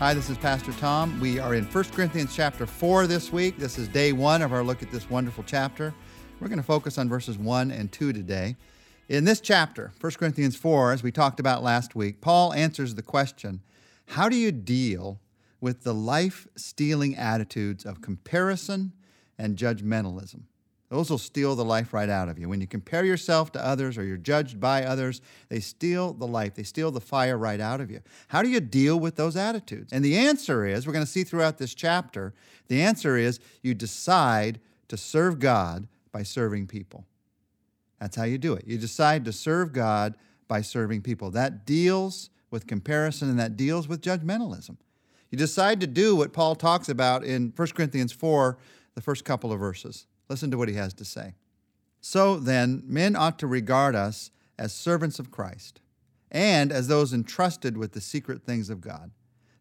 Hi, this is Pastor Tom. We are in 1 Corinthians chapter 4 this week. This is day one of our look at this wonderful chapter. We're going to focus on verses 1 and 2 today. In this chapter, 1 Corinthians 4, as we talked about last week, Paul answers the question how do you deal with the life stealing attitudes of comparison and judgmentalism? Those will steal the life right out of you. When you compare yourself to others or you're judged by others, they steal the life, they steal the fire right out of you. How do you deal with those attitudes? And the answer is we're going to see throughout this chapter the answer is you decide to serve God by serving people. That's how you do it. You decide to serve God by serving people. That deals with comparison and that deals with judgmentalism. You decide to do what Paul talks about in 1 Corinthians 4, the first couple of verses. Listen to what he has to say. So then, men ought to regard us as servants of Christ and as those entrusted with the secret things of God.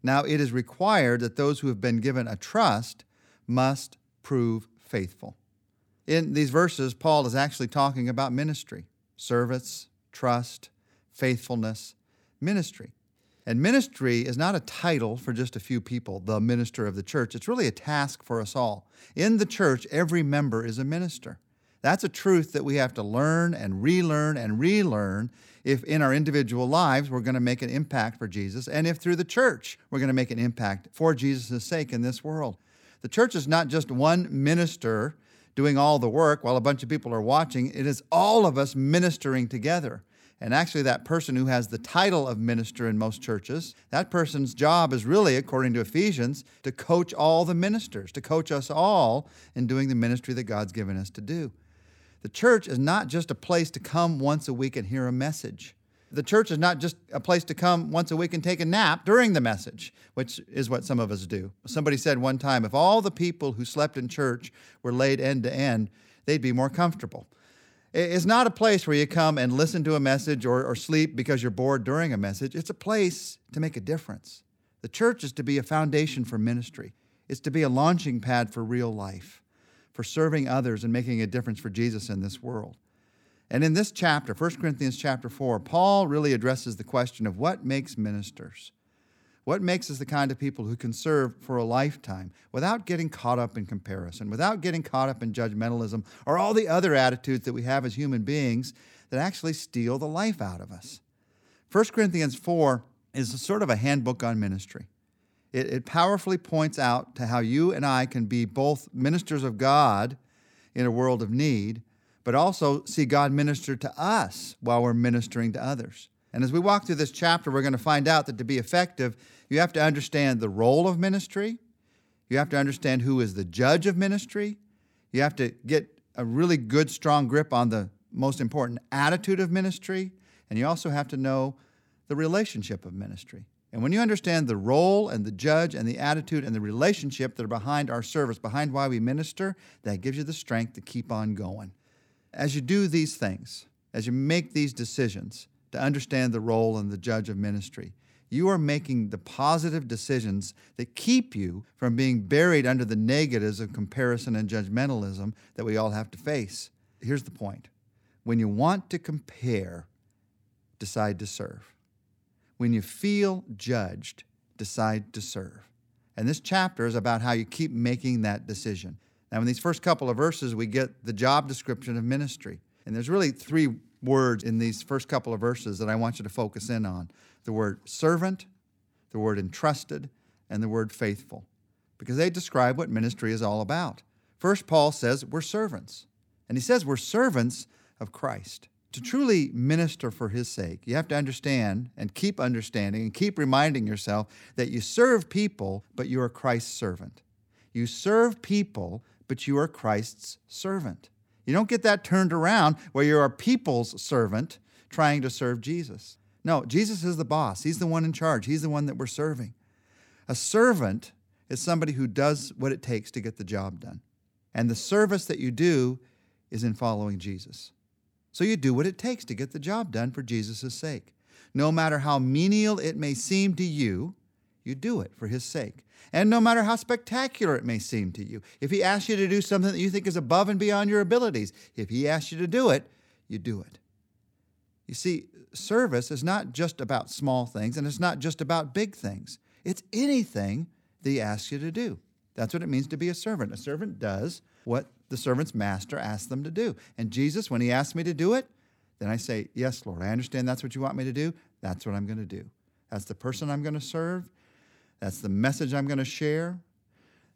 Now, it is required that those who have been given a trust must prove faithful. In these verses, Paul is actually talking about ministry, service, trust, faithfulness, ministry. And ministry is not a title for just a few people, the minister of the church. It's really a task for us all. In the church, every member is a minister. That's a truth that we have to learn and relearn and relearn if in our individual lives we're going to make an impact for Jesus, and if through the church we're going to make an impact for Jesus' sake in this world. The church is not just one minister doing all the work while a bunch of people are watching, it is all of us ministering together. And actually, that person who has the title of minister in most churches, that person's job is really, according to Ephesians, to coach all the ministers, to coach us all in doing the ministry that God's given us to do. The church is not just a place to come once a week and hear a message. The church is not just a place to come once a week and take a nap during the message, which is what some of us do. Somebody said one time if all the people who slept in church were laid end to end, they'd be more comfortable. It's not a place where you come and listen to a message or, or sleep because you're bored during a message. It's a place to make a difference. The church is to be a foundation for ministry, it's to be a launching pad for real life, for serving others and making a difference for Jesus in this world. And in this chapter, 1 Corinthians chapter 4, Paul really addresses the question of what makes ministers. What makes us the kind of people who can serve for a lifetime without getting caught up in comparison, without getting caught up in judgmentalism or all the other attitudes that we have as human beings that actually steal the life out of us? 1 Corinthians 4 is sort of a handbook on ministry. It, it powerfully points out to how you and I can be both ministers of God in a world of need, but also see God minister to us while we're ministering to others. And as we walk through this chapter, we're going to find out that to be effective, you have to understand the role of ministry. You have to understand who is the judge of ministry. You have to get a really good, strong grip on the most important attitude of ministry. And you also have to know the relationship of ministry. And when you understand the role and the judge and the attitude and the relationship that are behind our service, behind why we minister, that gives you the strength to keep on going. As you do these things, as you make these decisions, to understand the role and the judge of ministry. You are making the positive decisions that keep you from being buried under the negatives of comparison and judgmentalism that we all have to face. Here's the point when you want to compare, decide to serve. When you feel judged, decide to serve. And this chapter is about how you keep making that decision. Now, in these first couple of verses, we get the job description of ministry. And there's really three words in these first couple of verses that I want you to focus in on the word servant, the word entrusted, and the word faithful, because they describe what ministry is all about. First, Paul says we're servants, and he says we're servants of Christ. To truly minister for his sake, you have to understand and keep understanding and keep reminding yourself that you serve people, but you are Christ's servant. You serve people, but you are Christ's servant. You don't get that turned around where you're a people's servant trying to serve Jesus. No, Jesus is the boss. He's the one in charge. He's the one that we're serving. A servant is somebody who does what it takes to get the job done. And the service that you do is in following Jesus. So you do what it takes to get the job done for Jesus' sake. No matter how menial it may seem to you, you do it for his sake. And no matter how spectacular it may seem to you, if he asks you to do something that you think is above and beyond your abilities, if he asks you to do it, you do it. You see, service is not just about small things and it's not just about big things. It's anything that he asks you to do. That's what it means to be a servant. A servant does what the servant's master asks them to do. And Jesus, when he asks me to do it, then I say, Yes, Lord, I understand that's what you want me to do. That's what I'm going to do. That's the person I'm going to serve. That's the message I'm going to share.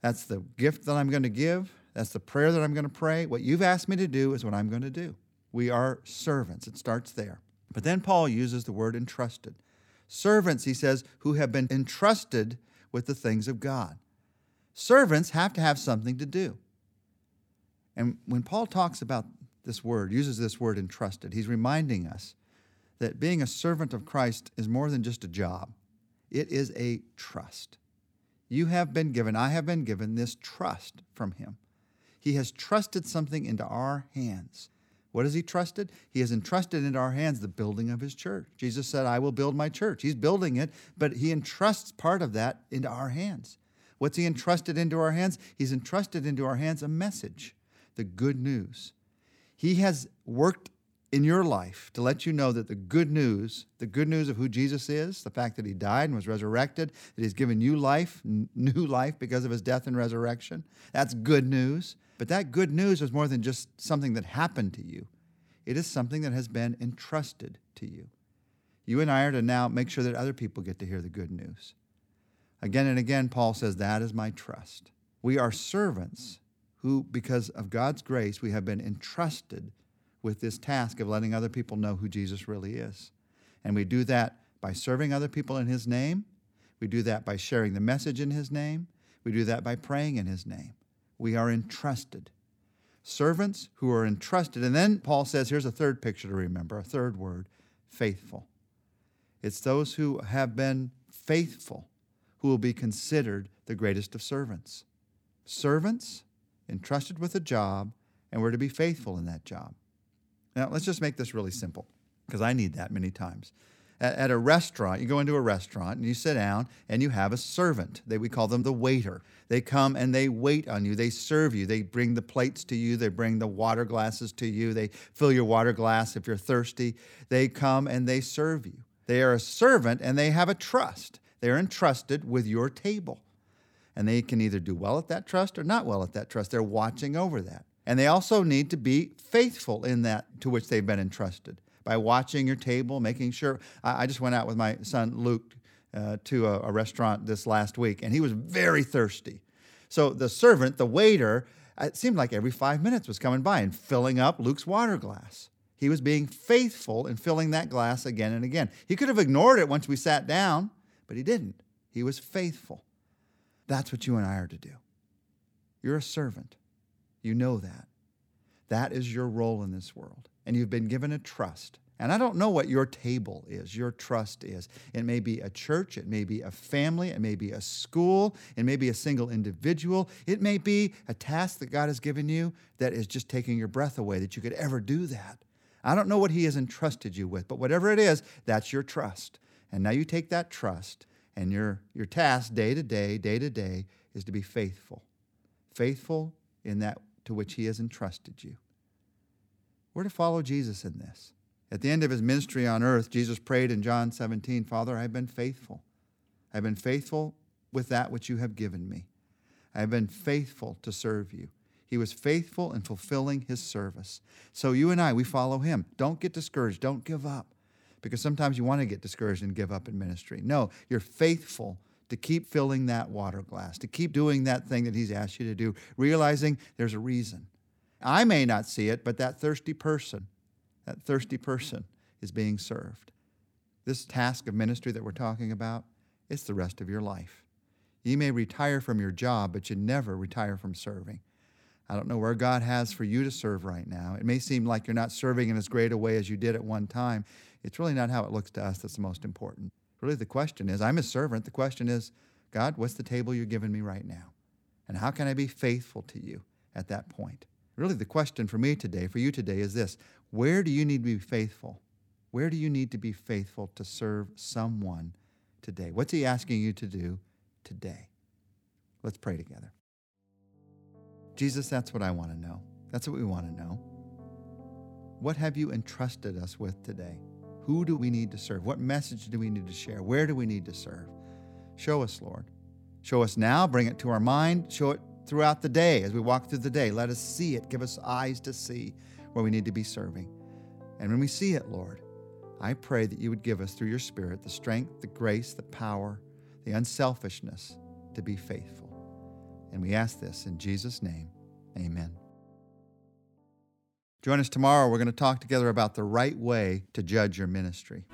That's the gift that I'm going to give. That's the prayer that I'm going to pray. What you've asked me to do is what I'm going to do. We are servants. It starts there. But then Paul uses the word entrusted. Servants, he says, who have been entrusted with the things of God. Servants have to have something to do. And when Paul talks about this word, uses this word entrusted, he's reminding us that being a servant of Christ is more than just a job, it is a trust. You have been given, I have been given this trust from him. He has trusted something into our hands. What has he trusted? He has entrusted into our hands the building of his church. Jesus said, I will build my church. He's building it, but he entrusts part of that into our hands. What's he entrusted into our hands? He's entrusted into our hands a message, the good news. He has worked in your life to let you know that the good news, the good news of who Jesus is, the fact that he died and was resurrected, that he's given you life, new life because of his death and resurrection, that's good news. But that good news is more than just something that happened to you, it is something that has been entrusted to you. You and I are to now make sure that other people get to hear the good news. Again and again, Paul says, That is my trust. We are servants who, because of God's grace, we have been entrusted with this task of letting other people know who Jesus really is. And we do that by serving other people in His name. We do that by sharing the message in His name. We do that by praying in His name. We are entrusted. Servants who are entrusted. And then Paul says, here's a third picture to remember, a third word faithful. It's those who have been faithful who will be considered the greatest of servants. Servants entrusted with a job, and we're to be faithful in that job. Now, let's just make this really simple because I need that many times. At, at, a restaurant, you go into a restaurant and you sit down and you have a servant. They, we call them the waiter. They come and they wait on you. They serve you. They bring the plates to you. They bring the water glasses to you. They fill your water glass if you're thirsty. They come and they serve you. They are a servant and they have a trust. They are entrusted with your table. And they can either do well at that trust or not well at that trust. They're watching over that. And they also need to be faithful in that to which they've been entrusted by watching your table, making sure. I, I just went out with my son Luke uh, to a, a restaurant this last week, and he was very thirsty. So the servant, the waiter, it seemed like every five minutes was coming by and filling up Luke's water glass. He was being faithful in filling that glass again and again. He could have ignored it once we sat down, but he didn't. He was faithful. That's what you and I are to do. You're a servant. You know that. That is your role in this world. And you've been given a trust. And I don't know what your table is, your trust is. It may be a church, it may be a family, it may be a school, it may be a single individual, it may be a task that God has given you that is just taking your breath away, that you could ever do that. I don't know what He has entrusted you with, but whatever it is, that's your trust. And now you take that trust, and your, your task day to day, day to day, is to be faithful. Faithful in that to which He has entrusted you. We're to follow Jesus in this. At the end of his ministry on earth, Jesus prayed in John 17, Father, I've been faithful. I've been faithful with that which you have given me. I have been faithful to serve you. He was faithful in fulfilling his service. So you and I, we follow him. Don't get discouraged. Don't give up. Because sometimes you want to get discouraged and give up in ministry. No, you're faithful to keep filling that water glass, to keep doing that thing that he's asked you to do, realizing there's a reason. I may not see it, but that thirsty person, that thirsty person is being served. This task of ministry that we're talking about, it's the rest of your life. You may retire from your job, but you never retire from serving. I don't know where God has for you to serve right now. It may seem like you're not serving in as great a way as you did at one time. It's really not how it looks to us that's the most important. Really, the question is I'm a servant. The question is, God, what's the table you're giving me right now? And how can I be faithful to you at that point? Really, the question for me today, for you today, is this Where do you need to be faithful? Where do you need to be faithful to serve someone today? What's He asking you to do today? Let's pray together. Jesus, that's what I want to know. That's what we want to know. What have you entrusted us with today? Who do we need to serve? What message do we need to share? Where do we need to serve? Show us, Lord. Show us now, bring it to our mind, show it throughout the day as we walk through the day. Let us see it. Give us eyes to see where we need to be serving. And when we see it, Lord, I pray that you would give us through your Spirit the strength, the grace, the power, the unselfishness to be faithful. And we ask this in Jesus' name. Amen. Join us tomorrow. We're going to talk together about the right way to judge your ministry.